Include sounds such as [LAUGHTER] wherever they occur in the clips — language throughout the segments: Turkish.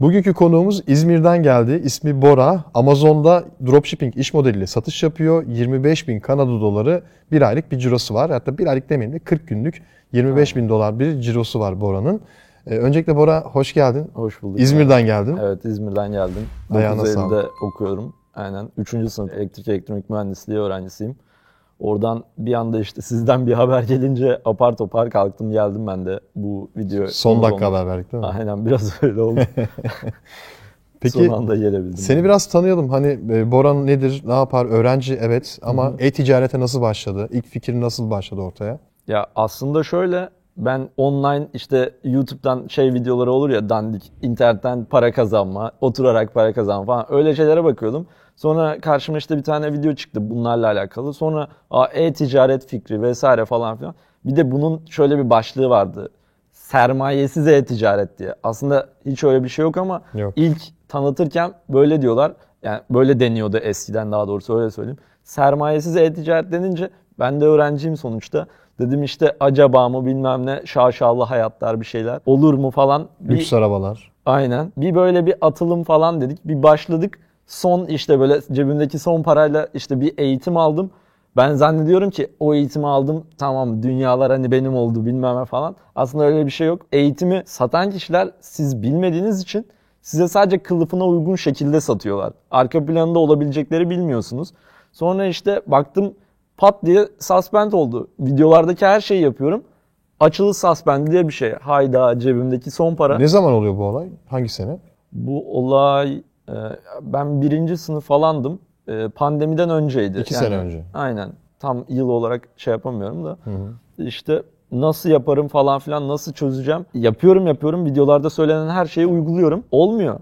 Bugünkü konuğumuz İzmir'den geldi. İsmi Bora. Amazon'da dropshipping iş modeliyle satış yapıyor. 25 bin Kanada doları bir aylık bir cirosu var. Hatta bir aylık demeyeyim de 40 günlük 25 bin dolar bir cirosu var Bora'nın. Ee, öncelikle Bora hoş geldin. Hoş bulduk. İzmir'den geldin. Evet İzmir'den geldim. Ayağına 9 okuyorum. Aynen. 3. sınıf elektrik elektronik mühendisliği öğrencisiyim. Oradan bir anda işte sizden bir haber gelince apar topar kalktım geldim ben de bu video. Son dakika haber verdik değil mi? Aynen biraz [LAUGHS] öyle oldu. [LAUGHS] Peki Son anda gelebildim. seni biraz tanıyalım. Hani e, Bora nedir, ne yapar? Öğrenci evet ama e-ticarete nasıl başladı? İlk fikir nasıl başladı ortaya? Ya aslında şöyle ben online işte YouTube'dan şey videoları olur ya dandik internetten para kazanma, oturarak para kazanma falan öyle şeylere bakıyordum. Sonra karşıma işte bir tane video çıktı bunlarla alakalı. Sonra "Aa, e-ticaret fikri vesaire falan filan. Bir de bunun şöyle bir başlığı vardı. Sermayesiz e-ticaret diye. Aslında hiç öyle bir şey yok ama Yok. ilk tanıtırken böyle diyorlar. Yani böyle deniyordu eskiden daha doğrusu öyle söyleyeyim. Sermayesiz e-ticaret denince ben de öğrenciyim sonuçta. Dedim işte acaba mı bilmem ne şaşalı hayatlar bir şeyler olur mu falan. Bir, Lüks arabalar. Aynen. Bir böyle bir atılım falan dedik. Bir başladık. Son işte böyle cebimdeki son parayla işte bir eğitim aldım. Ben zannediyorum ki o eğitimi aldım tamam dünyalar hani benim oldu bilmem ne falan. Aslında öyle bir şey yok. Eğitimi satan kişiler siz bilmediğiniz için size sadece kılıfına uygun şekilde satıyorlar. Arka planında olabilecekleri bilmiyorsunuz. Sonra işte baktım pat diye suspend oldu. Videolardaki her şeyi yapıyorum. Açılı suspend diye bir şey. Hayda cebimdeki son para. Ne zaman oluyor bu olay? Hangi sene? Bu olay ben birinci sınıf falandım. E, Pandemiden önceydi. İki sene önce. Aynen. Tam yıl olarak şey yapamıyorum da. İşte nasıl yaparım falan filan nasıl çözeceğim. Yapıyorum yapıyorum. Videolarda söylenen her şeyi uyguluyorum. Olmuyor.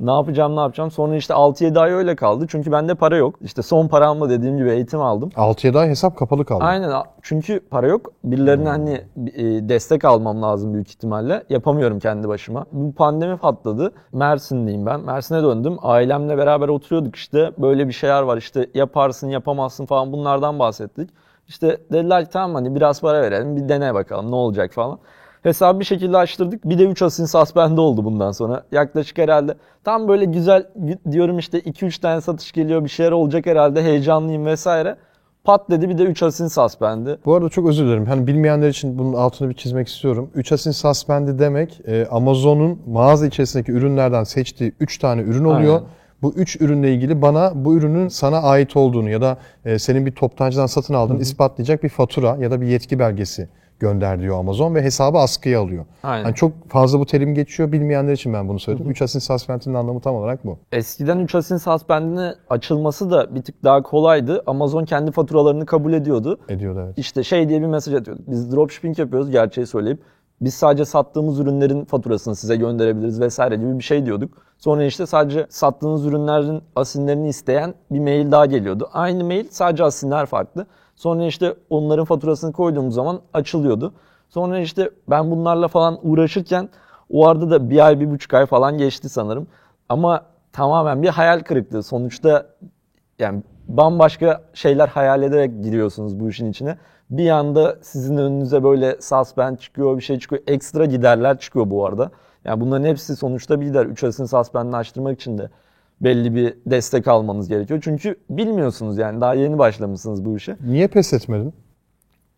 Ne yapacağım ne yapacağım. Sonra işte 6-7 ay öyle kaldı. Çünkü bende para yok. İşte son paramla dediğim gibi eğitim aldım. 6-7 ay hesap kapalı kaldı. Aynen çünkü para yok. Birilerine hani e, destek almam lazım büyük ihtimalle. Yapamıyorum kendi başıma. Bu pandemi patladı. Mersinliyim ben. Mersin'e döndüm. Ailemle beraber oturuyorduk işte. Böyle bir şeyler var işte yaparsın yapamazsın falan bunlardan bahsettik. İşte dediler ki tamam hani biraz para verelim bir dene bakalım ne olacak falan. Hesabı bir şekilde açtırdık. Bir de 3 asin suspende oldu bundan sonra. Yaklaşık herhalde tam böyle güzel diyorum işte 2-3 tane satış geliyor bir şeyler olacak herhalde heyecanlıyım vesaire. Pat dedi bir de 3 asin suspendi. Bu arada çok özür dilerim. Hani bilmeyenler için bunun altını bir çizmek istiyorum. 3 asin suspendi demek e, Amazon'un mağaza içerisindeki ürünlerden seçtiği 3 tane ürün oluyor. Aynen. Bu 3 ürünle ilgili bana bu ürünün sana ait olduğunu ya da e, senin bir toptancıdan satın aldığını ispatlayacak bir fatura ya da bir yetki belgesi gönder diyor Amazon ve hesabı askıya alıyor. Aynen. Yani çok fazla bu terim geçiyor. Bilmeyenler için ben bunu söyledim. 3 asin suspend'in anlamı tam olarak bu. Eskiden 3 asin suspendini açılması da bir tık daha kolaydı. Amazon kendi faturalarını kabul ediyordu. Ediyordu evet. İşte şey diye bir mesaj atıyorduk. Biz dropshipping yapıyoruz gerçeği söyleyip. Biz sadece sattığımız ürünlerin faturasını size gönderebiliriz vesaire gibi bir şey diyorduk. Sonra işte sadece sattığınız ürünlerin asinlerini isteyen bir mail daha geliyordu. Aynı mail sadece asinler farklı. Sonra işte onların faturasını koyduğumuz zaman açılıyordu. Sonra işte ben bunlarla falan uğraşırken o arada da bir ay, bir buçuk ay falan geçti sanırım. Ama tamamen bir hayal kırıklığı. Sonuçta yani bambaşka şeyler hayal ederek giriyorsunuz bu işin içine. Bir anda sizin önünüze böyle suspend çıkıyor, bir şey çıkıyor. Ekstra giderler çıkıyor bu arada. Yani bunların hepsi sonuçta bir gider. 3 asın suspendini açtırmak için de belli bir destek almanız gerekiyor. Çünkü bilmiyorsunuz yani daha yeni başlamışsınız bu işe. Niye pes etmedin?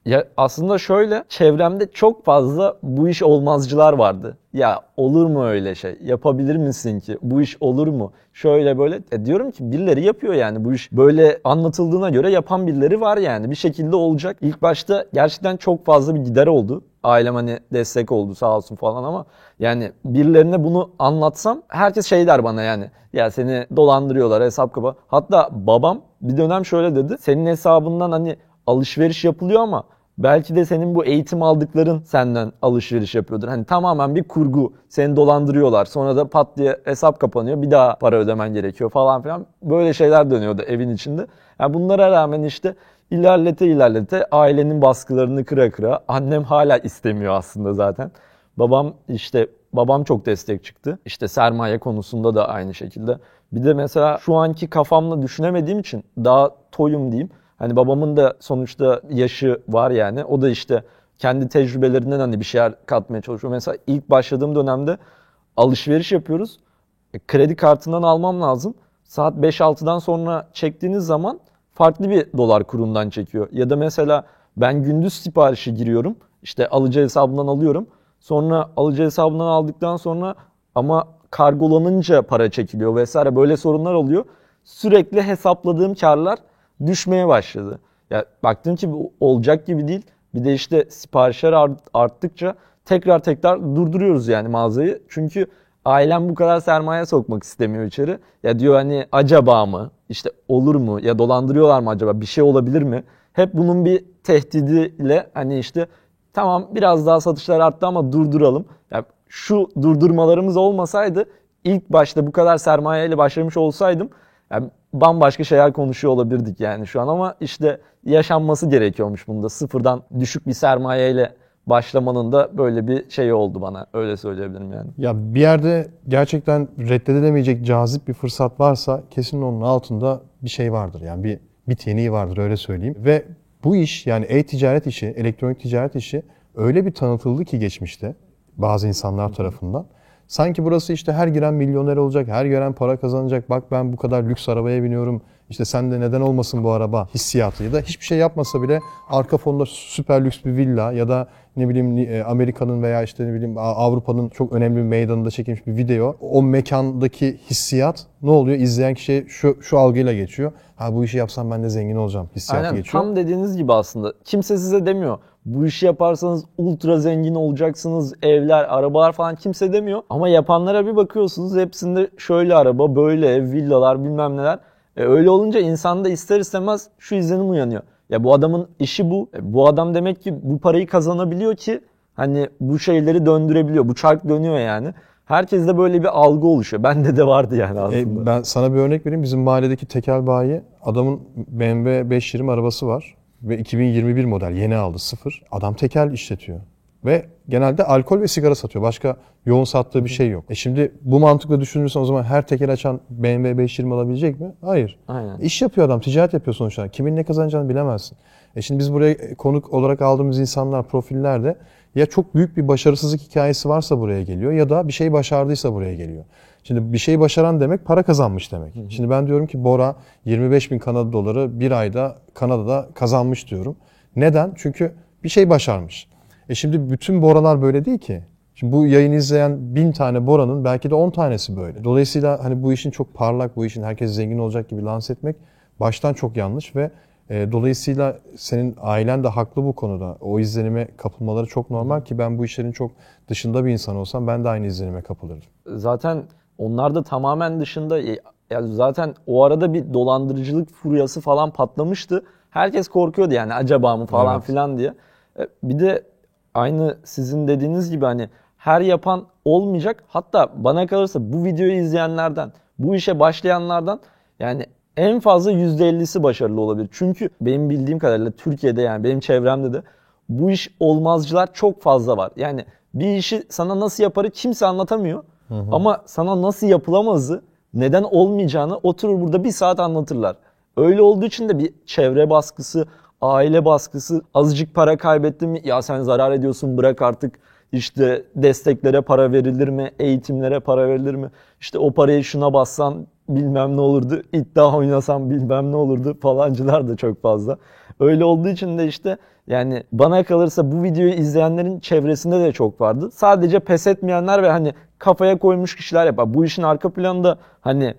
Ya aslında şöyle çevremde çok fazla bu iş olmazcılar vardı. Ya olur mu öyle şey? Yapabilir misin ki? Bu iş olur mu? Şöyle böyle. E diyorum ki birileri yapıyor yani bu iş. Böyle anlatıldığına göre yapan birileri var yani. Bir şekilde olacak. İlk başta gerçekten çok fazla bir gider oldu. Ailem hani destek oldu sağ olsun falan ama yani birilerine bunu anlatsam herkes şey der bana yani. Ya seni dolandırıyorlar hesap kapa. Hatta babam bir dönem şöyle dedi. Senin hesabından hani alışveriş yapılıyor ama belki de senin bu eğitim aldıkların senden alışveriş yapıyordur. Hani tamamen bir kurgu. Seni dolandırıyorlar. Sonra da pat diye hesap kapanıyor. Bir daha para ödemen gerekiyor falan filan. Böyle şeyler dönüyordu evin içinde. Yani bunlara rağmen işte ilerlete ilerlete ailenin baskılarını kıra kıra. Annem hala istemiyor aslında zaten. Babam işte babam çok destek çıktı. İşte sermaye konusunda da aynı şekilde. Bir de mesela şu anki kafamla düşünemediğim için daha toyum diyeyim. Hani babamın da sonuçta yaşı var yani. O da işte kendi tecrübelerinden hani bir şeyler katmaya çalışıyor. Mesela ilk başladığım dönemde alışveriş yapıyoruz. E, kredi kartından almam lazım. Saat 5-6'dan sonra çektiğiniz zaman farklı bir dolar kurundan çekiyor. Ya da mesela ben gündüz siparişi giriyorum. İşte alıcı hesabından alıyorum. Sonra alıcı hesabından aldıktan sonra ama kargolanınca para çekiliyor vesaire böyle sorunlar oluyor. Sürekli hesapladığım karlar düşmeye başladı. Ya baktım ki bu olacak gibi değil. Bir de işte siparişler art- arttıkça tekrar tekrar durduruyoruz yani mağazayı. Çünkü ailem bu kadar sermaye sokmak istemiyor içeri. Ya diyor hani acaba mı? İşte olur mu? Ya dolandırıyorlar mı acaba? Bir şey olabilir mi? Hep bunun bir tehdidiyle hani işte tamam biraz daha satışlar arttı ama durduralım. Ya şu durdurmalarımız olmasaydı ilk başta bu kadar sermayeyle başlamış olsaydım yani bambaşka şeyler konuşuyor olabilirdik yani şu an ama işte yaşanması gerekiyormuş bunda. Sıfırdan düşük bir sermayeyle başlamanın da böyle bir şey oldu bana. Öyle söyleyebilirim yani. Ya bir yerde gerçekten reddedilemeyecek cazip bir fırsat varsa kesin onun altında bir şey vardır. Yani bir bit yeniği vardır öyle söyleyeyim. Ve bu iş yani e-ticaret işi, elektronik ticaret işi öyle bir tanıtıldı ki geçmişte bazı insanlar tarafından. Sanki burası işte her giren milyoner olacak, her giren para kazanacak. Bak ben bu kadar lüks arabaya biniyorum. İşte sen de neden olmasın bu araba hissiyatı ya da hiçbir şey yapmasa bile arka fonda süper lüks bir villa ya da ne bileyim e, Amerika'nın veya işte ne bileyim Avrupa'nın çok önemli bir meydanında çekilmiş bir video. O mekandaki hissiyat ne oluyor? İzleyen kişi şu şu algıyla geçiyor. Ha bu işi yapsam ben de zengin olacağım hissiyatı Aynen geçiyor. tam dediğiniz gibi aslında. Kimse size demiyor. Bu işi yaparsanız ultra zengin olacaksınız. Evler, arabalar falan kimse demiyor. Ama yapanlara bir bakıyorsunuz hepsinde şöyle araba, böyle ev, villalar bilmem neler. E öyle olunca insanda ister istemez şu izlenim uyanıyor. Ya bu adamın işi bu. E bu adam demek ki bu parayı kazanabiliyor ki hani bu şeyleri döndürebiliyor. Bu çark dönüyor yani. Herkeste böyle bir algı oluşuyor. [LAUGHS] Bende de vardı yani aslında. E, ben sana bir örnek vereyim. Bizim mahalledeki tekel bayi adamın BMW 520 arabası var ve 2021 model yeni aldı sıfır. Adam tekel işletiyor. Ve genelde alkol ve sigara satıyor. Başka yoğun sattığı bir şey yok. E şimdi bu mantıkla düşünürsen o zaman her tekel açan BMW 520 alabilecek mi? Hayır. Aynen. İş yapıyor adam, ticaret yapıyor sonuçta. Kimin ne kazanacağını bilemezsin. E şimdi biz buraya konuk olarak aldığımız insanlar, profiller de ya çok büyük bir başarısızlık hikayesi varsa buraya geliyor ya da bir şey başardıysa buraya geliyor. Şimdi bir şey başaran demek para kazanmış demek. Şimdi ben diyorum ki Bora 25 bin Kanada doları bir ayda Kanada'da kazanmış diyorum. Neden? Çünkü bir şey başarmış. E şimdi bütün Boralar böyle değil ki. Şimdi bu yayını izleyen bin tane Bora'nın belki de 10 tanesi böyle. Dolayısıyla hani bu işin çok parlak, bu işin herkes zengin olacak gibi lanse etmek baştan çok yanlış ve e, dolayısıyla senin ailen de haklı bu konuda. O izlenime kapılmaları çok normal ki ben bu işlerin çok dışında bir insan olsam ben de aynı izlenime kapılırdım. zaten onlar da tamamen dışında e, yani zaten o arada bir dolandırıcılık furyası falan patlamıştı. Herkes korkuyordu yani acaba mı falan Evet. filan diye. E, Bir de aynı sizin dediğiniz gibi hani her yapan olmayacak. Hatta bana kalırsa bu videoyu izleyenlerden, bu işe başlayanlardan yani en fazla %50'si başarılı olabilir. Çünkü benim bildiğim kadarıyla Türkiye'de yani benim çevremde de bu iş olmazcılar çok fazla var. Yani bir işi sana nasıl yaparı kimse anlatamıyor. Ama sana nasıl yapılamazı, neden olmayacağını oturur burada bir saat anlatırlar. Öyle olduğu için de bir çevre baskısı, aile baskısı, azıcık para kaybettin mi ya sen zarar ediyorsun bırak artık işte desteklere para verilir mi, eğitimlere para verilir mi, işte o parayı şuna bassan bilmem ne olurdu, iddia oynasan bilmem ne olurdu falancılar da çok fazla. Öyle olduğu için de işte yani bana kalırsa bu videoyu izleyenlerin çevresinde de çok vardı. Sadece pes etmeyenler ve hani kafaya koymuş kişiler yapar. Bu işin arka planında hani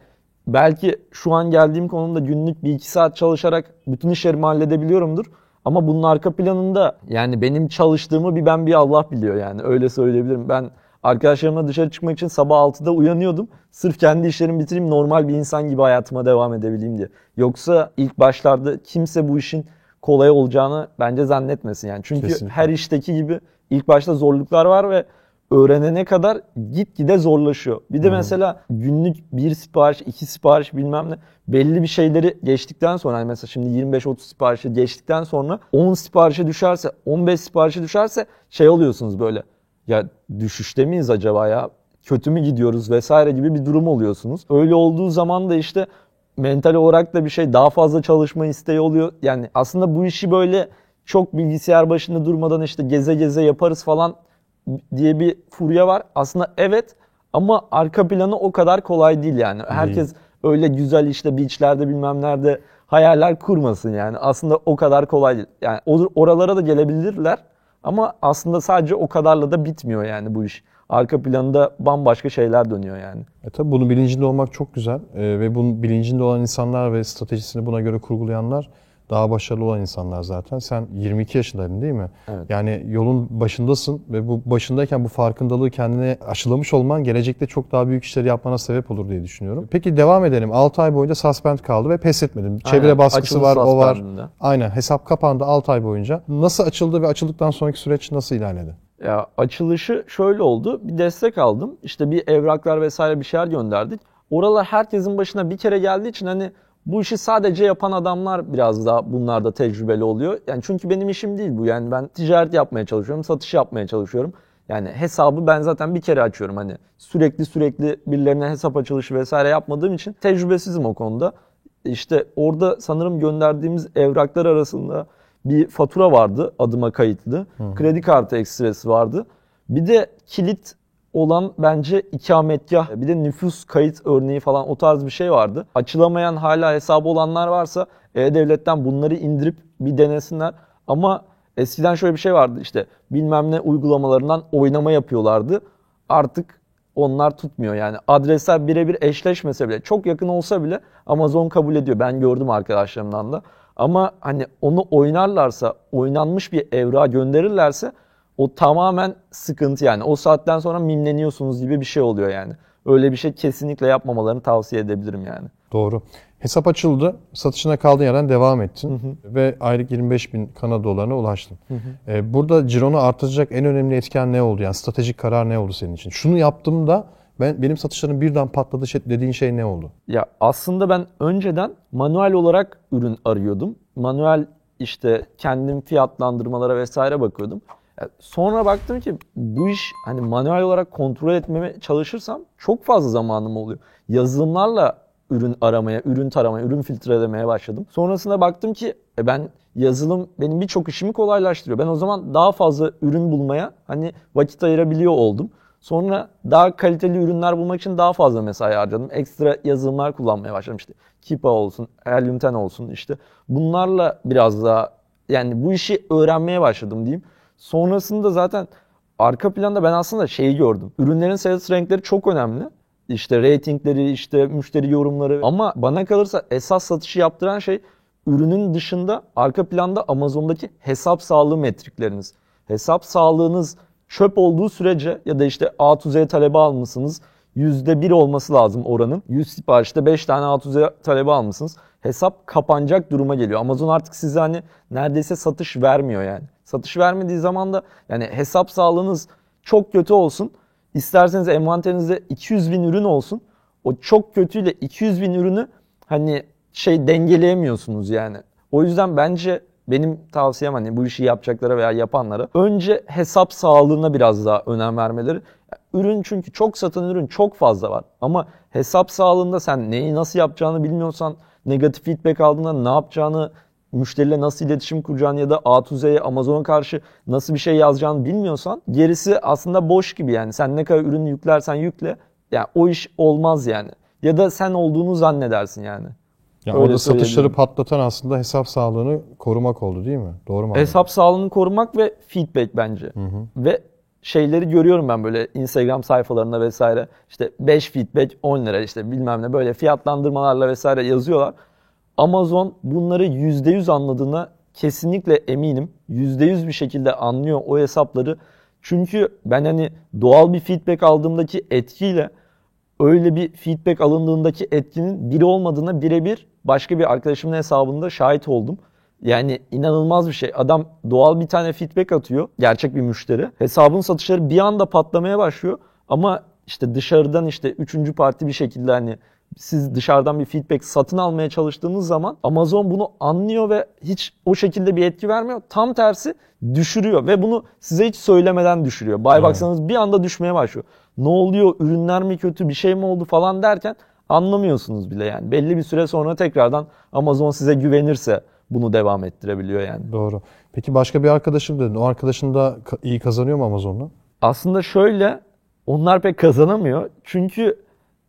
belki şu an geldiğim konumda günlük bir iki saat çalışarak bütün işlerimi halledebiliyorumdur. Ama bunun arka planında yani benim çalıştığımı bir ben bir Allah biliyor yani öyle söyleyebilirim. Ben arkadaşlarımla dışarı çıkmak için sabah 6'da uyanıyordum. Sırf kendi işlerimi bitireyim normal bir insan gibi hayatıma devam edebileyim diye. Yoksa ilk başlarda kimse bu işin kolay olacağını bence zannetmesin yani. Çünkü Kesinlikle. her işteki gibi ilk başta zorluklar var ve öğrenene kadar gitgide zorlaşıyor. Bir de mesela günlük bir sipariş, iki sipariş bilmem ne belli bir şeyleri geçtikten sonra hani mesela şimdi 25-30 siparişi geçtikten sonra 10 siparişe düşerse 15 siparişe düşerse şey oluyorsunuz böyle ya düşüşte miyiz acaba ya kötü mü gidiyoruz vesaire gibi bir durum oluyorsunuz. Öyle olduğu zaman da işte mental olarak da bir şey daha fazla çalışma isteği oluyor. Yani aslında bu işi böyle çok bilgisayar başında durmadan işte geze geze yaparız falan diye bir furya var. Aslında evet Ama arka planı o kadar kolay değil yani. Herkes öyle güzel işte beachlerde bilmem nerede hayaller kurmasın yani. Aslında o kadar kolay değil. Yani or- oralara da gelebilirler ama aslında sadece o kadarla da bitmiyor yani bu iş. Arka planında bambaşka şeyler dönüyor yani. E tabii bunun bilincinde olmak çok güzel Ee, ve bunun bilincinde olan insanlar ve stratejisini buna göre kurgulayanlar daha başarılı olan insanlar zaten. Sen 22 yaşındaydın değil mi? Evet. Yani yolun başındasın ve bu başındayken bu farkındalığı kendine aşılamış olman gelecekte çok daha büyük işleri yapmana sebep olur diye düşünüyorum. Peki devam edelim. 6 ay boyunca suspend kaldı ve pes etmedin. Çevre Aynen, baskısı açılış var, o var. Aynen hesap kapandı 6 ay boyunca. Nasıl açıldı ve açıldıktan sonraki süreç nasıl ilerledi? Ya açılışı şöyle oldu. Bir destek aldım. İşte bir evraklar vesaire bir şeyler gönderdik. Oralar herkesin başına bir kere geldiği için hani bu işi sadece yapan adamlar biraz daha bunlarda tecrübeli oluyor. Yani çünkü benim işim değil bu. Yani ben ticaret yapmaya çalışıyorum, satış yapmaya çalışıyorum. Yani hesabı ben zaten bir kere açıyorum hani sürekli sürekli birilerine hesap açılışı vesaire yapmadığım için tecrübesizim o konuda. İşte orada sanırım gönderdiğimiz evraklar arasında bir fatura vardı adıma kayıtlı. Kredi kartı ekstresi vardı. Bir de kilit olan bence ikametgah, bir de nüfus kayıt örneği falan o tarz bir şey vardı. Açılamayan hala hesabı olanlar varsa E-Devlet'ten bunları indirip bir denesinler. Ama eskiden şöyle bir şey vardı işte bilmem ne uygulamalarından oynama yapıyorlardı. Artık onlar tutmuyor yani. Adresler birebir eşleşmese bile, çok yakın olsa bile Amazon kabul ediyor. Ben gördüm arkadaşlarımdan da. Ama hani onu oynarlarsa, oynanmış bir evrağı gönderirlerse o tamamen sıkıntı yani. O saatten sonra mimleniyorsunuz gibi bir şey oluyor yani. Öyle bir şey kesinlikle yapmamalarını tavsiye edebilirim yani. Doğru. Hesap açıldı. Satışına kaldığın yerden devam ettin. Ve aylık 25 bin Kanada dolarına ulaştın. Ee, burada cironu artıracak en önemli etken ne oldu? Yani stratejik karar ne oldu senin için? Şunu yaptım da ben benim satışlarım birden patladı şey- dediğin şey ne oldu? Ya aslında ben önceden manuel olarak ürün arıyordum. Manuel işte kendim fiyatlandırmalara vesaire bakıyordum. Sonra baktım ki bu iş hani manuel olarak kontrol etmeye çalışırsam çok fazla zamanım oluyor. Yazılımlarla ürün aramaya, ürün taramaya, ürün filtrelemeye başladım. Sonrasında baktım ki e ben yazılım benim birçok işimi kolaylaştırıyor. Ben o zaman daha fazla ürün bulmaya hani vakit ayırabiliyor oldum. Sonra daha kaliteli ürünler bulmak için daha fazla mesai harcadım. Ekstra yazılımlar kullanmaya başladım işte. Kipa olsun, Helium 10 olsun işte. Bunlarla biraz daha yani bu işi öğrenmeye başladım diyeyim. Sonrasında zaten arka planda ben aslında şeyi gördüm. Ürünlerin sales renkleri çok önemli. İşte ratingleri, işte müşteri yorumları. Ama bana kalırsa esas satışı yaptıran şey ürünün dışında arka planda Amazon'daki hesap sağlığı metrikleriniz. Hesap sağlığınız çöp olduğu sürece ya da işte A to Z talebi almışsınız. %1 olması lazım oranın. 100 siparişte 5 tane A to Z talebi almışsınız. Hesap kapanacak duruma geliyor. Amazon artık size hani neredeyse satış vermiyor yani. Satış vermediği zaman da yani hesap sağlığınız çok kötü olsun. İsterseniz envanterinizde 200 bin ürün olsun. O çok kötüyle 200 bin ürünü hani şey dengeleyemiyorsunuz yani. O yüzden bence benim tavsiyem hani bu işi yapacaklara veya yapanlara önce hesap sağlığına biraz daha önem vermeleri. Ürün çünkü çok satan ürün çok fazla var. Ama hesap sağlığında sen neyi nasıl yapacağını bilmiyorsan, negatif feedback aldığında ne yapacağını, müşteriyle nasıl iletişim kuracağını ya da A to Z'ye Amazon'a karşı nasıl bir şey yazacağını bilmiyorsan gerisi aslında boş gibi yani. Sen ne kadar ürün yüklersen yükle yani o iş olmaz yani. Ya da sen olduğunu zannedersin yani. Yani Öyle orada satışları patlatan aslında hesap sağlığını korumak oldu değil mi? Doğru mu? Hesap sağlığını korumak ve feedback bence. Ve şeyleri görüyorum ben böyle Instagram sayfalarında vesaire. İşte 5 feedback 10 lira işte bilmem ne böyle fiyatlandırmalarla vesaire yazıyorlar. Amazon bunları %100 anladığına kesinlikle eminim. %100 bir şekilde anlıyor o hesapları. Çünkü ben hani doğal bir feedback aldığımdaki etkiyle öyle bir feedback alındığındaki etkinin biri olmadığına birebir başka bir arkadaşımın hesabında şahit oldum. Yani inanılmaz bir şey. Adam doğal bir tane feedback atıyor. Gerçek bir müşteri. Hesabın satışları bir anda patlamaya başlıyor. Ama işte dışarıdan işte üçüncü parti bir şekilde hani siz dışarıdan bir feedback satın almaya çalıştığınız zaman Amazon bunu anlıyor ve hiç o şekilde bir etki vermiyor. Tam tersi düşürüyor ve bunu size hiç söylemeden düşürüyor. Buy baksanız bir anda düşmeye başlıyor. Ne oluyor? Ürünler mi kötü? Bir şey mi oldu falan derken anlamıyorsunuz bile yani. Belli bir süre sonra tekrardan Amazon size güvenirse bunu devam ettirebiliyor yani. Doğru. Peki başka bir arkadaşım dedin. O arkadaşın da iyi kazanıyor mu Amazon'la? Aslında şöyle onlar pek kazanamıyor. Çünkü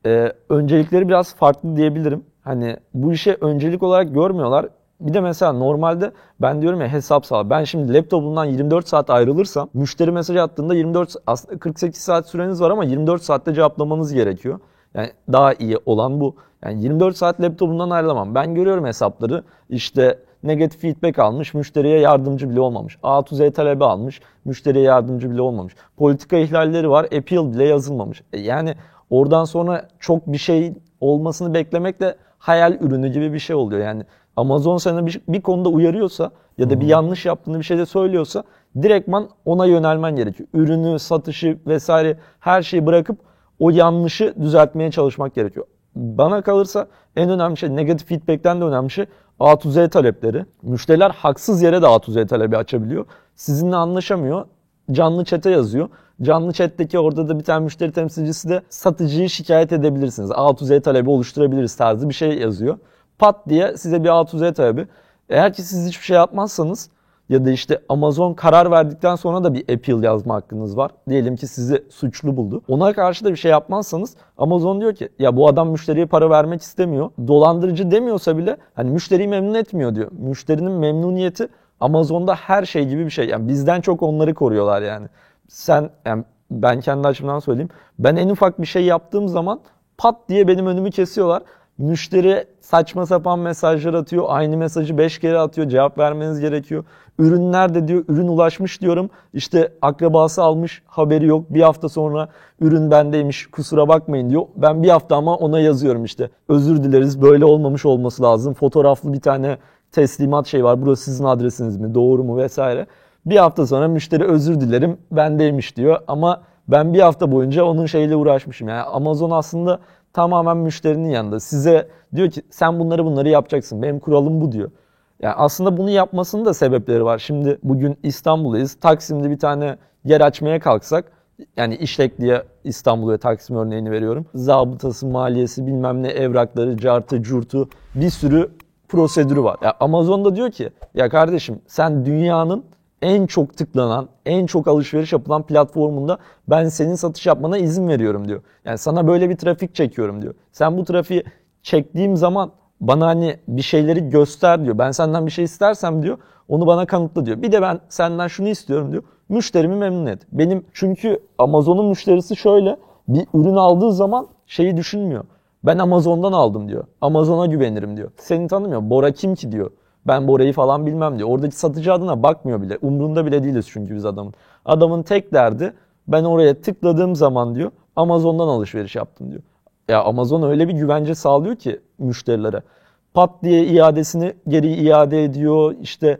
e, öncelikleri biraz farklı diyebilirim. Hani bu işe öncelik olarak görmüyorlar. Bir de mesela normalde ben diyorum ya hesap sağ. Ben şimdi laptopumdan 24 saat ayrılırsam müşteri mesaj attığında 24 aslında 48 saat süreniz var ama 24 saatte cevaplamanız gerekiyor. Yani daha iyi olan bu. Yani 24 saat laptopumdan ayrılamam. Ben görüyorum hesapları. İşte negatif feedback almış, müşteriye yardımcı bile olmamış. A to Z talebi almış, müşteriye yardımcı bile olmamış. Politika ihlalleri var, appeal bile yazılmamış. E yani oradan sonra çok bir şey olmasını beklemek de hayal ürünü gibi bir şey oluyor. Yani Amazon sana bir, bir konuda uyarıyorsa ya da bir yanlış yaptığını bir şey de söylüyorsa direktman ona yönelmen gerekiyor. Ürünü, satışı vesaire her şeyi bırakıp o yanlışı düzeltmeye çalışmak gerekiyor. Bana kalırsa en önemli şey negatif feedback'ten de önemli şey A to Z talepleri. Müşteriler haksız yere de A to Z talebi açabiliyor. Sizinle anlaşamıyor. Canlı chat'e yazıyor. Canlı chat'teki orada da bir tane müşteri temsilcisi de satıcıyı şikayet edebilirsiniz. A to Z talebi oluşturabiliriz tarzı bir şey yazıyor. Pat diye size bir A to Z talebi. Eğer ki siz hiçbir şey yapmazsanız ya da işte Amazon karar verdikten sonra da bir appeal yazma hakkınız var. Diyelim ki sizi suçlu buldu. Ona karşı da bir şey yapmazsanız Amazon diyor ki ya bu adam müşteriye para vermek istemiyor. Dolandırıcı demiyorsa bile hani müşteriyi memnun etmiyor diyor. Müşterinin memnuniyeti Amazon'da her şey gibi bir şey. Yani bizden çok onları koruyorlar yani. Sen yani ben kendi açımdan söyleyeyim. Ben en ufak bir şey yaptığım zaman pat diye benim önümü kesiyorlar. Müşteri saçma sapan mesajlar atıyor. Aynı mesajı 5 kere atıyor. Cevap vermeniz gerekiyor. Ürün nerede diyor. Ürün ulaşmış diyorum. İşte akrabası almış haberi yok. Bir hafta sonra ürün bendeymiş kusura bakmayın diyor. Ben bir hafta ama ona yazıyorum işte. Özür dileriz böyle olmamış olması lazım. Fotoğraflı bir tane teslimat şey var. Burası sizin adresiniz mi? Doğru mu vesaire. Bir hafta sonra müşteri özür dilerim bendeymiş diyor. Ama ben bir hafta boyunca onun şeyle uğraşmışım. Yani Amazon aslında tamamen müşterinin yanında. Size diyor ki sen bunları bunları yapacaksın. Benim kuralım bu diyor. Yani aslında bunu yapmasının da sebepleri var. Şimdi bugün İstanbul'dayız. Taksim'de bir tane yer açmaya kalksak yani işlek diye İstanbul ve Taksim örneğini veriyorum. Zabıtası, maliyesi, bilmem ne evrakları, cartı, curtu bir sürü prosedürü var. Ya Amazon'da diyor ki ya kardeşim sen dünyanın en çok tıklanan, en çok alışveriş yapılan platformunda ben senin satış yapmana izin veriyorum diyor. Yani sana böyle bir trafik çekiyorum diyor. Sen bu trafiği çektiğim zaman bana hani bir şeyleri göster diyor. Ben senden bir şey istersem diyor onu bana kanıtla diyor. Bir de ben senden şunu istiyorum diyor. Müşterimi memnun et. Benim çünkü Amazon'un müşterisi şöyle bir ürün aldığı zaman şeyi düşünmüyor. Ben Amazon'dan aldım diyor. Amazon'a güvenirim diyor. Seni tanımıyor. Bora kim ki diyor. Ben Bora'yı falan bilmem diyor. Oradaki satıcı adına bakmıyor bile. Umrunda bile değiliz çünkü biz adamın. Adamın tek derdi ben oraya tıkladığım zaman diyor Amazon'dan alışveriş yaptım diyor. Ya Amazon öyle bir güvence sağlıyor ki müşterilere. Pat diye iadesini geri iade ediyor. İşte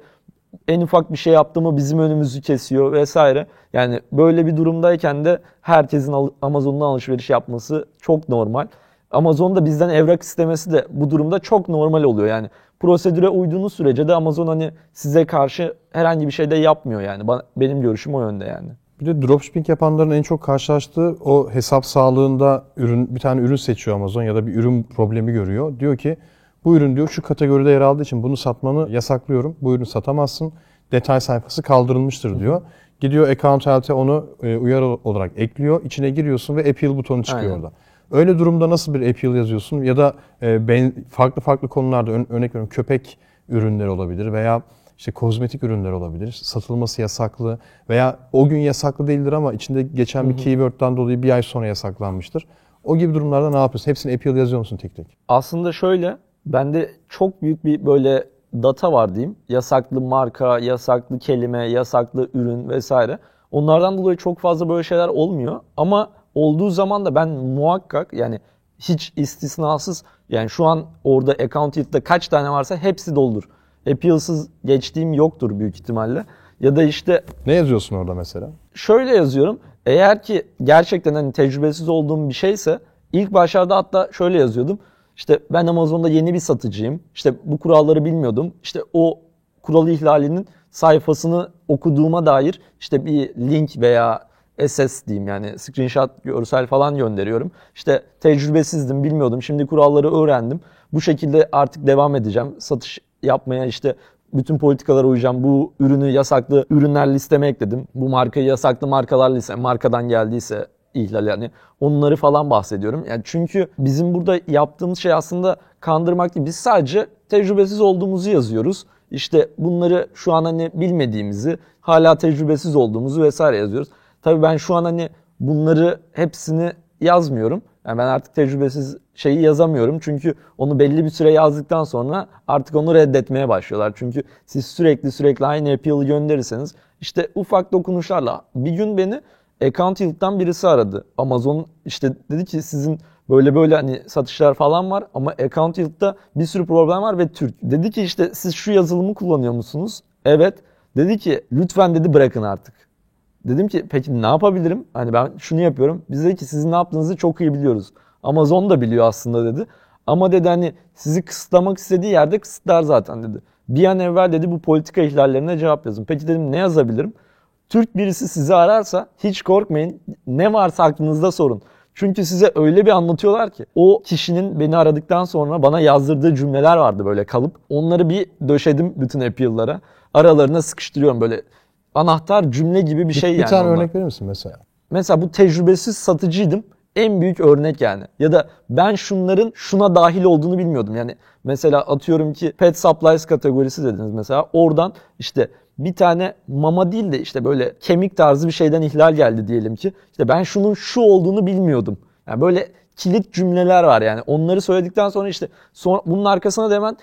en ufak bir şey yaptığımı bizim önümüzü kesiyor vesaire. Yani böyle bir durumdayken de herkesin Amazon'dan alışveriş yapması çok normal. Amazon'da bizden evrak istemesi de bu durumda çok normal oluyor. Yani prosedüre uyduğunuz sürece de Amazon hani size karşı herhangi bir şey de yapmıyor yani. Benim görüşüm o yönde yani. Bir de dropshipping yapanların en çok karşılaştığı o hesap sağlığında ürün bir tane ürün seçiyor Amazon ya da bir ürün problemi görüyor. Diyor ki bu ürün diyor şu kategoride yer aldığı için bunu satmanı yasaklıyorum. Bu ürünü satamazsın. Detay sayfası kaldırılmıştır diyor. Gidiyor account health'e onu e, uyarı olarak ekliyor. İçine giriyorsun ve appeal butonu çıkıyor Aynen. orada. Öyle durumda nasıl bir appeal yazıyorsun ya da e, ben, farklı farklı konularda ör- örnek veriyorum köpek ürünleri olabilir veya işte kozmetik ürünler olabilir. Satılması yasaklı veya o gün yasaklı değildir ama içinde geçen bir keyword'dan dolayı bir ay sonra yasaklanmıştır. O gibi durumlarda ne yapıyorsun? Hepsini appeal yazıyor musun tek tek? Aslında şöyle bende çok büyük bir böyle data var diyeyim. Yasaklı marka, yasaklı kelime, yasaklı ürün vesaire. Onlardan dolayı çok fazla böyle şeyler olmuyor. Ama olduğu zaman da ben muhakkak yani hiç istisnasız yani şu an orada account yield'da kaç tane varsa hepsi doldur. Appeal'sız geçtiğim yoktur büyük ihtimalle. Ya da işte Ne yazıyorsun orada mesela? şöyle yazıyorum. Eğer ki gerçekten hani tecrübesiz olduğum bir şeyse ilk başlarda hatta şöyle yazıyordum. İşte ben Amazon'da yeni bir satıcıyım. İşte bu kuralları bilmiyordum. İşte o kural ihlalinin sayfasını okuduğuma dair işte bir link veya SS diyeyim yani screenshot görsel falan gönderiyorum. İşte tecrübesizdim bilmiyordum şimdi kuralları öğrendim. Bu şekilde artık devam edeceğim. Satış yapmaya işte bütün politikalara uyacağım. Bu ürünü yasaklı ürünler listeme ekledim. Bu markayı yasaklı markalar liste, markadan geldiyse ihlal yani onları falan bahsediyorum. Yani çünkü bizim burada yaptığımız şey aslında kandırmak değil. Biz sadece tecrübesiz olduğumuzu yazıyoruz. İşte bunları şu an hani bilmediğimizi, hala tecrübesiz olduğumuzu vesaire yazıyoruz. Tabii ben şu an hani bunları hepsini yazmıyorum. Yani ben artık tecrübesiz şeyi yazamıyorum. Çünkü onu belli bir süre yazdıktan sonra artık onu reddetmeye başlıyorlar. Çünkü siz sürekli sürekli aynı appeal'ı gönderirseniz işte ufak dokunuşlarla bir gün beni Account Yield'dan birisi aradı. Amazon işte dedi ki sizin böyle böyle hani satışlar falan var ama Account Yield'da bir sürü problem var ve Türk. Dedi ki işte siz şu yazılımı kullanıyor musunuz? Evet. Dedi ki lütfen dedi bırakın artık. Dedim ki peki ne yapabilirim? Hani ben şunu yapıyorum. Biz dedi ki sizin ne yaptığınızı çok iyi biliyoruz. Amazon da biliyor aslında dedi. Ama dedi hani sizi kısıtlamak istediği yerde kısıtlar zaten dedi. Bir an evvel dedi bu politika ihlallerine cevap yazın. Peki dedim ne yazabilirim? Türk birisi sizi ararsa hiç korkmayın. Ne varsa aklınızda sorun. Çünkü size öyle bir anlatıyorlar ki o kişinin beni aradıktan sonra bana yazdırdığı cümleler vardı böyle kalıp. Onları bir döşedim bütün appeal'lara. Aralarına sıkıştırıyorum böyle anahtar cümle gibi bir şey bir yani. tane onlar. örnek verir misin mesela? Mesela bu tecrübesiz satıcıydım. En büyük örnek yani. Ya da ben şunların şuna dahil olduğunu bilmiyordum. Yani mesela atıyorum ki pet supplies kategorisi dediniz mesela. Oradan işte bir tane mama değil de işte böyle kemik tarzı bir şeyden ihlal geldi diyelim ki. İşte ben şunun şu olduğunu bilmiyordum. Yani böyle kilit cümleler var yani. Onları söyledikten sonra işte sonra bunun arkasına da hemen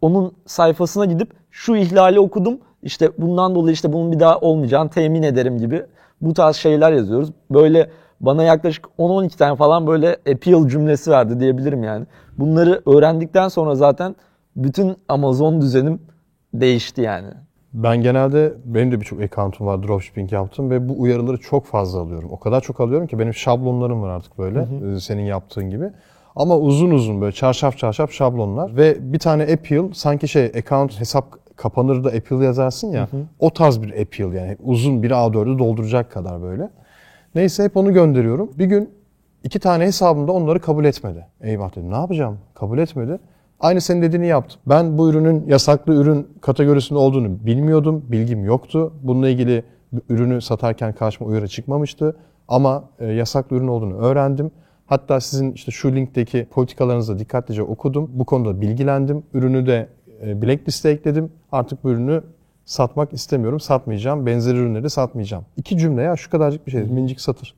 onun sayfasına gidip şu ihlali okudum. İşte bundan dolayı işte bunun bir daha olmayacağını temin ederim gibi bu tarz şeyler yazıyoruz. Böyle bana yaklaşık 10-12 tane falan böyle appeal cümlesi verdi diyebilirim yani. Bunları öğrendikten sonra zaten bütün Amazon düzenim değişti yani. Ben genelde benim de birçok account'um var dropshipping yaptım ve bu uyarıları çok fazla alıyorum. O kadar çok alıyorum ki benim şablonlarım var artık böyle e, senin yaptığın gibi. Ama uzun uzun böyle çarşaf çarşaf şablonlar ve bir tane appeal sanki şey account hesap kapanır da appeal yazarsın ya o tarz bir appeal yani uzun bir A4'ü dolduracak kadar böyle. Neyse hep onu gönderiyorum. Bir gün iki tane hesabımda onları kabul etmedi. Eyvah dedim ne yapacağım? Kabul etmedi. Aynı senin dediğini yaptım. Ben bu ürünün yasaklı ürün kategorisinde olduğunu bilmiyordum. Bilgim yoktu. Bununla ilgili ürünü satarken karşıma uyarı çıkmamıştı. Ama e, yasaklı ürün olduğunu öğrendim. Hatta sizin işte şu linkteki politikalarınızı dikkatlice okudum. Bu konuda bilgilendim. Ürünü de blacklist'e ekledim. Artık bu ürünü satmak istemiyorum. Satmayacağım. Benzer ürünleri satmayacağım. İki cümle ya şu kadarcık bir şey. Minicik satır.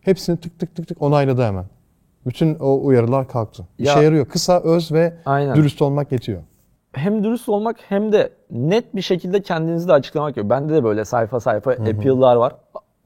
Hepsini tık tık tık tık onayladı hemen. Bütün o uyarılar kalktı. Ya- İşe yarıyor. Kısa, öz ve Aynen. dürüst olmak yetiyor. hem dürüst olmak hem de net bir şekilde kendinizi de açıklamak gerekiyor. Bende de böyle sayfa sayfa appeal'lar var.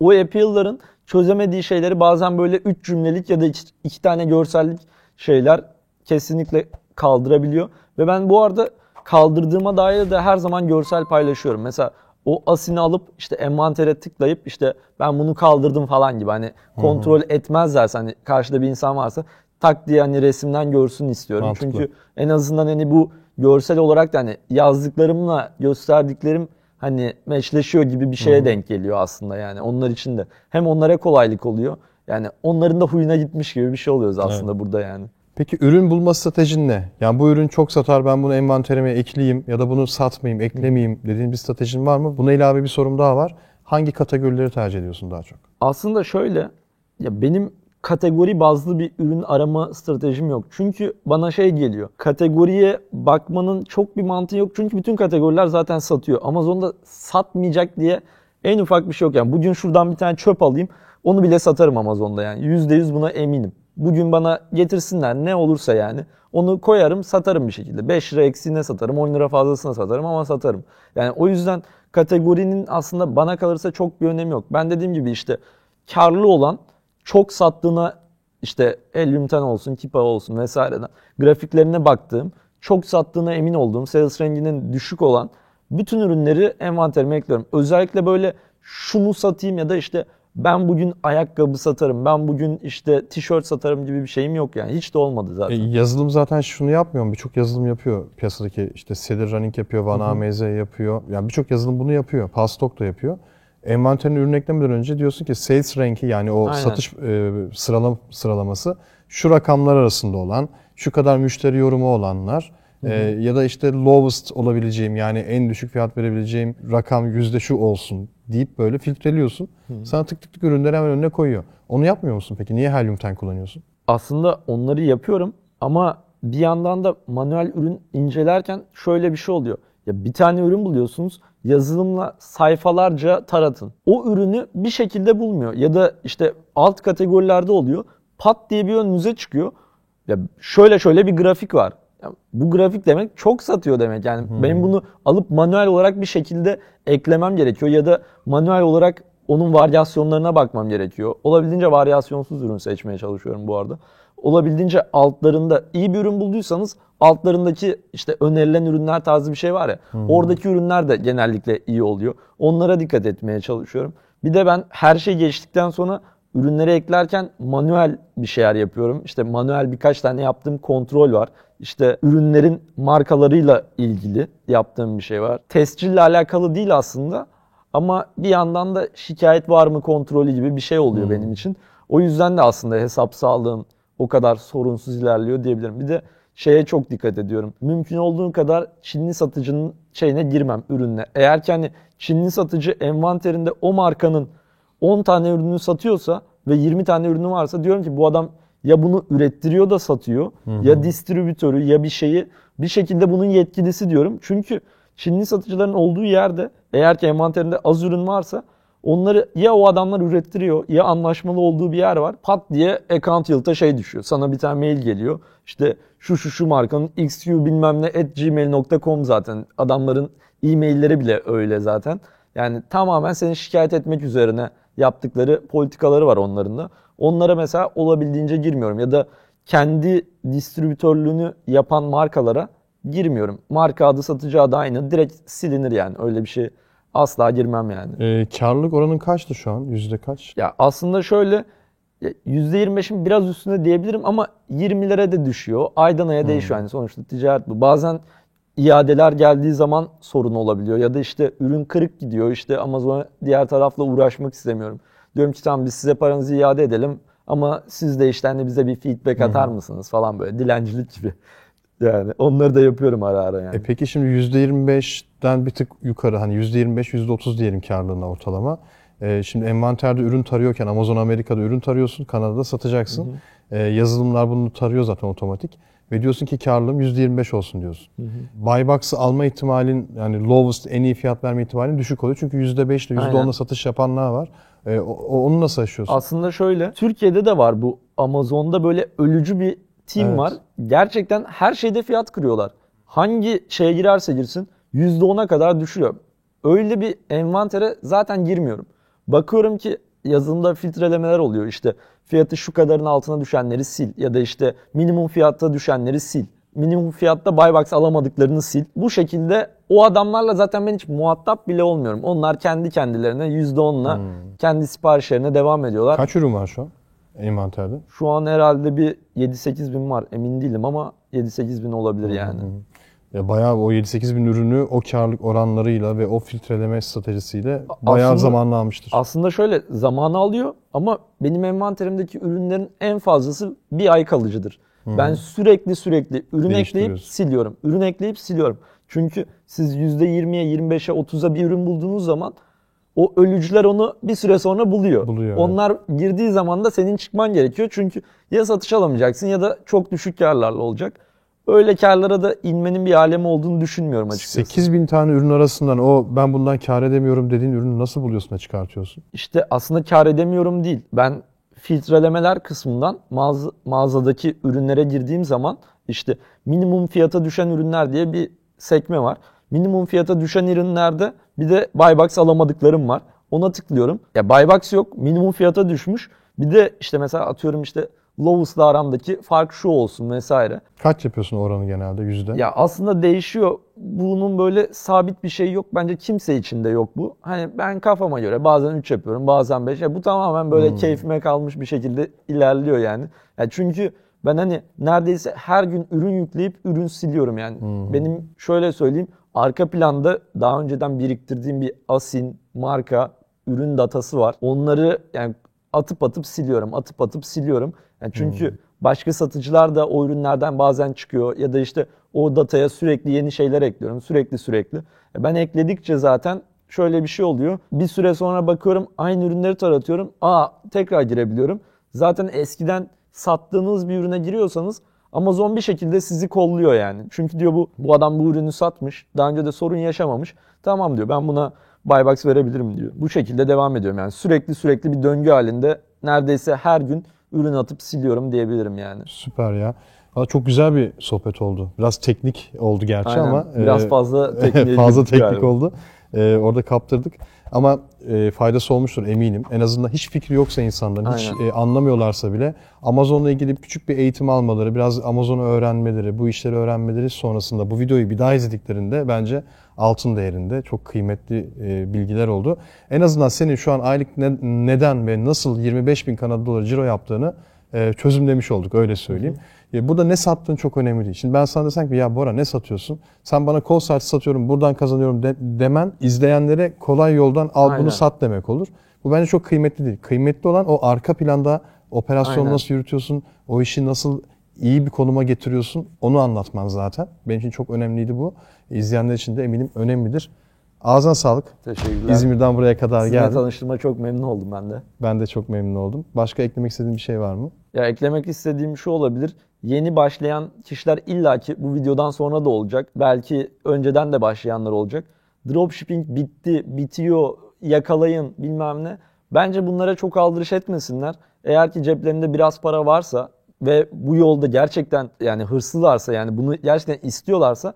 O appeal'ların çözemediği şeyleri bazen böyle 3 cümlelik ya da 2 tane görsellik şeyler kesinlikle kaldırabiliyor. Ve ben bu arada kaldırdığıma dair de her zaman görsel paylaşıyorum. Mesela o asini alıp işte envantere tıklayıp işte ben bunu kaldırdım falan gibi hani kontrol etmezlerse hani karşıda bir insan varsa tak diye hani resimden görsün istiyorum. Mantıklı. Çünkü en azından hani bu görsel olarak da hani yazdıklarımla gösterdiklerim hani meşleşiyor gibi bir şeye denk geliyor aslında yani onlar için de. Hem onlara kolaylık oluyor. Yani onların da huyuna gitmiş gibi bir şey oluyoruz aslında burada yani. Peki ürün bulma stratejin ne? Yani bu ürün çok satar ben bunu envanterime ekleyeyim ya da bunu satmayayım, eklemeyeyim dediğin bir stratejin var mı? Buna ilave bir sorum daha var. Hangi kategorileri tercih ediyorsun daha çok? Aslında şöyle ya benim kategori bazlı bir ürün arama stratejim yok. Çünkü bana şey geliyor. Kategoriye bakmanın çok bir mantığı yok. Çünkü bütün kategoriler zaten satıyor. Amazon'da satmayacak diye en ufak bir şey yok. Yani bugün şuradan bir tane çöp alayım. Onu bile satarım Amazon'da yani. %100 buna eminim. Bugün bana getirsinler ne olursa yani. Onu koyarım satarım bir şekilde. 5 lira eksiğine satarım, 10 lira fazlasına satarım ama satarım. Yani o yüzden kategorinin aslında bana kalırsa çok bir önemi yok. Ben dediğim gibi işte karlı olan çok sattığına işte Elyumten olsun, Kipa olsun vesaireden grafiklerine baktığım, çok sattığına emin olduğum, sales renginin düşük olan bütün ürünleri envanterime ekliyorum. Özellikle böyle şunu satayım ya da işte ben bugün ayakkabı satarım, ben bugün işte tişört satarım gibi bir şeyim yok yani. Hiç de olmadı E, zaten. yazılım zaten şunu yapmıyor mu? Birçok yazılım yapıyor piyasadaki işte Cedar Running yapıyor, Van AMZ yapıyor. Yani birçok yazılım bunu yapıyor. Palstock da yapıyor. Envanterin ürün eklemeden önce diyorsun ki sales rank'i yani o Aynen. satış e, sıralam sıralaması şu rakamlar arasında olan, şu kadar müşteri yorumu olanlar Ee, ya da işte lowest olabileceğim yani en düşük fiyat verebileceğim rakam yüzde şu olsun deyip böyle filtreliyorsun. Sana tık tık tık ürünleri hemen önüne koyuyor. Onu yapmıyor musun peki? Niye Helium 10 kullanıyorsun? Aslında onları yapıyorum ama bir yandan da manuel ürün incelerken şöyle bir şey oluyor. Ya bir tane ürün buluyorsunuz, yazılımla sayfalarca taratın. O ürünü bir şekilde bulmuyor ya da işte alt kategorilerde oluyor. Pat diye bir önünüze çıkıyor. Ya şöyle şöyle bir grafik var. Ya bu grafik demek çok satıyor demek. Yani benim bunu alıp manuel olarak bir şekilde eklemem gerekiyor ya da manuel olarak onun varyasyonlarına bakmam gerekiyor. Olabildiğince varyasyonsuz ürün seçmeye çalışıyorum bu arada. Olabildiğince altlarında iyi bir ürün bulduysanız altlarındaki işte önerilen ürünler tarzı bir şey var ya. Oradaki ürünler de genellikle iyi oluyor. Onlara dikkat etmeye çalışıyorum. Bir de ben her şey geçtikten sonra ürünleri eklerken manuel bir şeyler yapıyorum. İşte manuel birkaç tane yaptığım kontrol var. İşte ürünlerin markalarıyla ilgili yaptığım bir şey var. Tescille alakalı değil aslında ama bir yandan da şikayet var mı kontrolü gibi bir şey oluyor benim için. O yüzden de aslında hesap sağlığım o kadar sorunsuz ilerliyor diyebilirim. Bir de şeye çok dikkat ediyorum. Mümkün olduğu kadar Çinli satıcının şeyine girmem ürünle. Eğer ki hani Çinli satıcı envanterinde o markanın 10 tane ürünü satıyorsa ve 20 tane ürünü varsa diyorum ki bu adam ya bunu ürettiriyor da satıyor ya distribütörü ya bir şeyi bir şekilde bunun yetkilisi diyorum. Çünkü Çinli satıcıların olduğu yerde eğer ki envanterinde az ürün varsa onları ya o adamlar ürettiriyor ya anlaşmalı olduğu bir yer var. Pat diye account yılta şey düşüyor. Sana bir tane mail geliyor. İşte şu şu şu markanın xu bilmem ne at gmail.com zaten. Adamların e-mailleri bile öyle zaten. Yani tamamen seni şikayet etmek üzerine yaptıkları politikaları var onların da. Onlara mesela olabildiğince girmiyorum ya da kendi distribütörlüğünü yapan markalara girmiyorum. Marka adı satıcı adı aynı. Direkt silinir yani. Öyle bir şey asla girmem yani. Ee, karlılık oranın kaçtı şu an? Yüzde kaç? Ya aslında şöyle ya %25'in biraz üstünde diyebilirim ama 20'lere de düşüyor. Aydan aya değişiyor yani sonuçta ticaret bu. Bazen iadeler geldiği zaman sorun olabiliyor ya da işte ürün kırık gidiyor işte Amazon'a diğer tarafla uğraşmak istemiyorum. Diyorum ki tamam biz size paranızı iade edelim ama siz de işte hani bize bir feedback atar mısınız falan böyle dilencilik gibi. Yani onları da yapıyorum ara ara yani. E peki şimdi %25'den bir tık yukarı hani %25, %30 diyelim karlılığına ortalama. Ee, şimdi envanterde ürün tarıyorken Amazon Amerika'da ürün tarıyorsun, Kanada'da satacaksın. Ee, yazılımlar bunu tarıyor zaten otomatik. Ve diyorsun ki karlılığım %25 olsun diyorsun. Buy box'ı alma ihtimalin yani lowest en iyi fiyat verme ihtimalin düşük oluyor. Çünkü %5 ile Aynen. %10'la satış yapanlar var. Ee, o- onu nasıl aşıyorsun? Aslında şöyle, Türkiye'de de var bu Amazon'da böyle ölücü bir team Evet. var. Gerçekten her şeyde fiyat kırıyorlar. Hangi şeye girerse girsin %10'a kadar düşürüyor. Öyle bir envantere zaten girmiyorum. Bakıyorum ki yazılımda filtrelemeler oluyor. İşte fiyatı şu kadarın altına düşenleri sil ya da işte minimum fiyatta düşenleri sil. Minimum fiyatta buy box alamadıklarını sil. Bu şekilde o adamlarla zaten ben hiç muhatap bile olmuyorum. Onlar kendi kendilerine %10'la kendi siparişlerine devam ediyorlar. Kaç ürün var şu an envanterde? Şu an herhalde bir 7-8 bin var. Emin değilim ama 7-8 bin olabilir yani. Ya bayağı o 7-8 bin ürünü o karlık oranlarıyla ve o filtreleme stratejisiyle bayağı Aslında- zamanla almıştır. Aslında şöyle zamanı alıyor ama benim envanterimdeki ürünlerin en fazlası bir ay kalıcıdır. Ben sürekli sürekli ürün ekleyip siliyorum. Ürün ekleyip siliyorum. Çünkü siz %20'ye, 25'e, 30'a bir ürün bulduğunuz zaman o ölücüler onu bir süre sonra buluyor. Buluyor, evet. Onlar girdiği zaman da senin çıkman gerekiyor. Çünkü ya satış alamayacaksın ya da çok düşük karlarla olacak. Öyle karlara da inmenin bir alemi olduğunu düşünmüyorum açıkçası. 8 bin tane ürün arasından o ben bundan kar edemiyorum dediğin ürünü nasıl buluyorsun da çıkartıyorsun? İşte aslında kar edemiyorum değil. Ben filtrelemeler kısmından mağaza, mağazadaki ürünlere girdiğim zaman işte minimum fiyata düşen ürünler diye bir sekme var. Minimum fiyata düşen ürünlerde bir de buy box alamadıklarım var. Ona tıklıyorum. Ya buy box yok. Minimum fiyata düşmüş. Bir de işte mesela atıyorum işte lowest'la aramdaki fark şu olsun vesaire. Kaç yapıyorsun oranı genelde yüzde? Ya aslında değişiyor. Bunun böyle sabit bir şey yok. Bence kimse için de yok bu. Hani ben kafama göre bazen 3 yapıyorum, bazen 5. Ya bu tamamen böyle keyfime kalmış bir şekilde ilerliyor yani. Ya çünkü ben hani neredeyse her gün ürün yükleyip ürün siliyorum yani. Benim şöyle söyleyeyim, arka planda daha önceden biriktirdiğim bir asin marka ürün datası var. Onları yani atıp atıp siliyorum, atıp atıp siliyorum. Yani çünkü Başka satıcılar da o ürünlerden bazen çıkıyor ya da işte o dataya sürekli yeni şeyler ekliyorum. Sürekli sürekli. E Ben ekledikçe zaten şöyle bir şey oluyor. Bir süre sonra bakıyorum aynı ürünleri taratıyorum. Aa tekrar girebiliyorum. Zaten eskiden sattığınız bir ürüne giriyorsanız Amazon bir şekilde sizi kolluyor yani. Çünkü diyor bu bu adam bu ürünü satmış. Daha önce de sorun yaşamamış. Tamam diyor ben buna buy box verebilirim diyor. Bu şekilde devam ediyorum yani. Sürekli sürekli bir döngü halinde neredeyse her gün ürün atıp siliyorum diyebilirim yani. Süper ya. Valla çok güzel bir sohbet oldu. Biraz teknik oldu gerçi Aynen. ama. Biraz e, fazla [LAUGHS] tekniğe fazla teknik galiba. oldu. E, orada kaptırdık. Ama e, faydası olmuştur eminim. En azından hiç fikri yoksa insanların, hiç Aynen. e, anlamıyorlarsa bile Amazon'la ilgili küçük bir eğitim almaları, biraz Amazon'u öğrenmeleri, bu işleri öğrenmeleri sonrasında bu videoyu bir daha izlediklerinde bence altın değerinde çok kıymetli e, bilgiler oldu. En azından senin şu an aylık ne- neden ve nasıl 25 bin Kanada doları ciro yaptığını e, çözümlemiş olduk öyle söyleyeyim. E, burada ne sattığın çok önemli değil. Şimdi ben sana desem ki ya Bora ne satıyorsun? Sen bana kol saati satıyorum buradan kazanıyorum de- demen izleyenlere kolay yoldan al Aynen. bunu sat demek olur. Bu bence çok kıymetli değil. Kıymetli olan o arka planda operasyonu Aynen. nasıl yürütüyorsun, o işi nasıl iyi bir konuma getiriyorsun onu anlatman zaten. Benim için çok önemliydi bu. İzleyenler için de eminim önemlidir. Ağzına sağlık. Teşekkürler. İzmir'den buraya kadar Sizinle geldin. tanıştığıma çok memnun oldum ben de. Ben de çok memnun oldum. Başka eklemek istediğin bir şey var mı? Ya eklemek istediğim şu olabilir. Yeni başlayan kişiler illaki bu videodan sonra da olacak. Belki önceden de başlayanlar olacak. Dropshipping bitti, bitiyor, yakalayın bilmem ne. Bence bunlara çok aldırış etmesinler. Eğer ki ceplerinde biraz para varsa ve bu yolda gerçekten yani hırslılarsa yani bunu gerçekten istiyorlarsa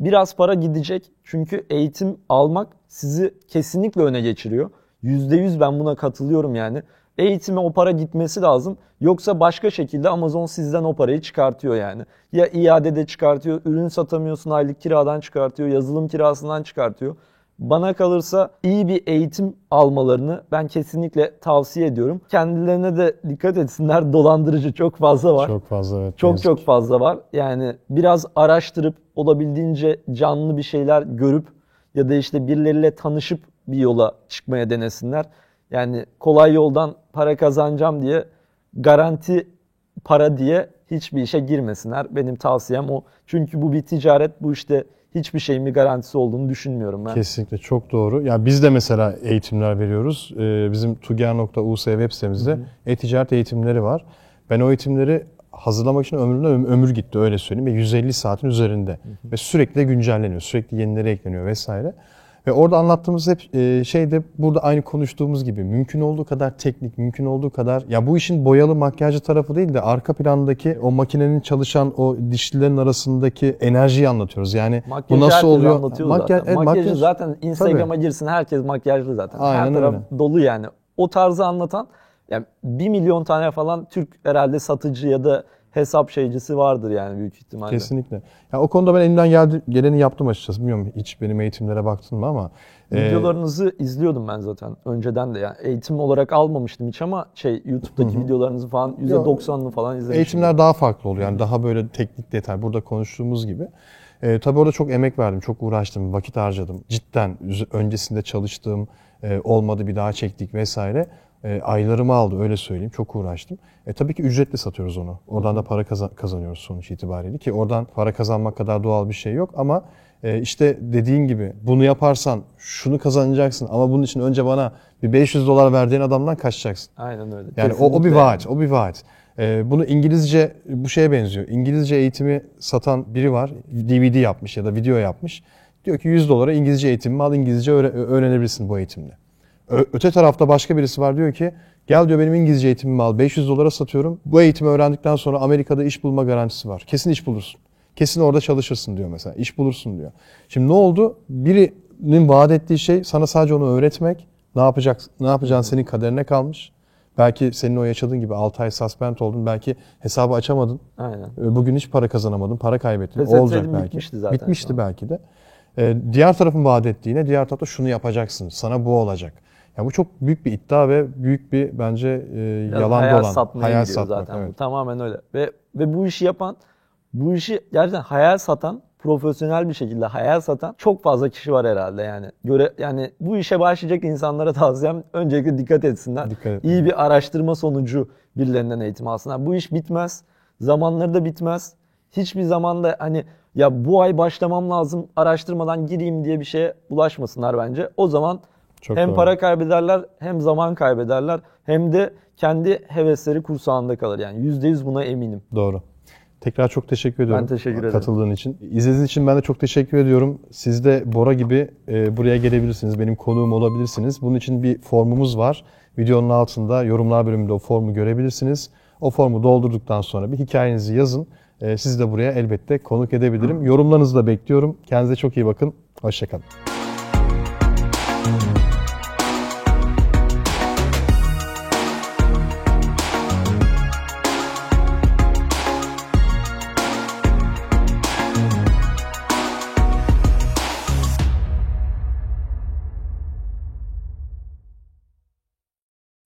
biraz para gidecek. Çünkü eğitim almak sizi kesinlikle öne geçiriyor. %100 ben buna katılıyorum yani. Eğitime o para gitmesi lazım. Yoksa başka şekilde Amazon sizden o parayı çıkartıyor yani. Ya iadede çıkartıyor, ürün satamıyorsun aylık kiradan çıkartıyor, yazılım kirasından çıkartıyor. Bana kalırsa iyi bir eğitim almalarını ben kesinlikle tavsiye ediyorum. Kendilerine de dikkat etsinler. [LAUGHS] Dolandırıcı çok fazla var. Çok fazla evet. Çok çok fazla var. Yani biraz araştırıp olabildiğince canlı bir şeyler görüp ya da işte birileriyle tanışıp bir yola çıkmaya denesinler. Yani kolay yoldan para kazanacağım diye garanti para diye hiçbir işe girmesinler. Benim tavsiyem o. Çünkü bu bir ticaret. Bu işte hiçbir şeyin bir garantisi olduğunu düşünmüyorum ben. Kesinlikle çok doğru. Ya biz de mesela eğitimler veriyoruz. Ee, bizim tuger.us web sitemizde e-ticaret eğitimleri var. Ben o eğitimleri hazırlamak için ömrümden öm- ömür gitti öyle söyleyeyim ve 150 saatin üzerinde ve sürekli güncelleniyor, sürekli yenileri ekleniyor vesaire. Ve orada anlattığımız hep e, şey de burada aynı konuştuğumuz gibi mümkün olduğu kadar teknik, mümkün olduğu kadar ya bu işin boyalı makyajlı tarafı değil de arka plandaki o makinenin çalışan o dişlilerin arasındaki enerjiyi anlatıyoruz. Yani Makyajı bu nasıl oluyor? Makyaj- zaten. evet, Makyajı makyaj- zaten Instagram'a girsin herkes makyajlı zaten. Aynen Her taraf öyle. dolu yani. O tarzı anlatan yani 1 milyon tane falan Türk herhalde satıcı ya da hesap şeycisi vardır yani büyük ihtimalle. Kesinlikle. Ya o konuda ben elimden geldi, geleni yaptım açıkçası. Bilmiyorum hiç benim eğitimlere baktın mı ama. e, Videolarınızı izliyordum ben zaten önceden de yani eğitim olarak almamıştım hiç ama şey YouTube'daki videolarınızı falan %90'ını falan izlemiştim. eğitimler daha farklı oluyor. Yani daha böyle teknik detay burada konuştuğumuz gibi. E, tabii orada çok emek verdim, çok uğraştım, vakit harcadım. Cidden öncesinde çalıştığım e, olmadı bir daha çektik vesaire. E, aylarımı aldı öyle söyleyeyim. Çok uğraştım. E, tabii ki ücretle satıyoruz onu. Oradan da para kaza- kazanıyoruz sonuç itibariyle ki oradan para kazanmak kadar doğal bir şey yok ama e, işte dediğin gibi bunu yaparsan şunu kazanacaksın ama bunun için önce bana bir 500 dolar verdiğin adamdan kaçacaksın. Aynen öyle. Yani o, o bir Kesinlikle. vaat, o bir vaat. Ee, bunu İngilizce bu şeye benziyor. İngilizce eğitimi satan biri var. DVD yapmış ya da video yapmış. Diyor ki 100 dolara İngilizce eğitimimi al, İngilizce öğre- öğrenebilirsin bu eğitimle. Öte tarafta başka birisi var diyor ki gel diyor benim İngilizce eğitimimi al 500 dolara satıyorum. Bu eğitimi öğrendikten sonra Amerika'da iş bulma garantisi var. Kesin iş bulursun. Kesin orada çalışırsın diyor mesela. İş bulursun diyor. Şimdi ne oldu? Birinin vaat ettiği şey sana sadece onu öğretmek. Ne yapacak ne yapacağın senin kaderine kalmış. Belki senin o yaşadığın gibi 6 ay suspend oldun. Belki hesabı açamadın. Aynen. E, Bugün hiç para kazanamadın. Para kaybettin. Reset Olacak belki. bitmişti zaten Bitmişti belki de. E, diğer tarafın vaat ettiğine diğer tarafta şunu yapacaksın. Sana bu olacak. Ya bu çok büyük bir iddia ve büyük bir bence e, Biraz yalan hayal dolan. satmaya hayal satmak. zaten. Bu Evet. Tamamen öyle. Ve ve bu işi yapan, bu işi gerçekten hayal satan, profesyonel bir şekilde hayal satan çok fazla kişi var herhalde yani. Göre yani bu işe başlayacak insanlara tavsiyem öncelikle dikkat etsinler. Dikkat et. İyi bir araştırma sonucu birilerinden eğitim alsınlar. Bu iş bitmez. Zamanları da bitmez. Hiçbir zamanda hani ya bu ay başlamam lazım araştırmadan gireyim diye bir şeye ulaşmasınlar bence. O zaman Çok hem doğru. para kaybederler hem zaman kaybederler hem de kendi hevesleri kursağında kalır. Yani %100 buna eminim. Doğru. Tekrar çok teşekkür ediyorum. Ben teşekkür ederim. Katıldığın için. İzlediğiniz için ben de çok teşekkür ediyorum. Siz de Bora gibi e, buraya gelebilirsiniz. Benim konuğum olabilirsiniz. Bunun için bir formumuz var. Videonun altında yorumlar bölümünde o formu görebilirsiniz. O formu doldurduktan sonra bir hikayenizi yazın. E, sizi de buraya elbette konuk edebilirim. Yorumlarınızı da bekliyorum. Kendinize çok iyi bakın. Hoşçakalın.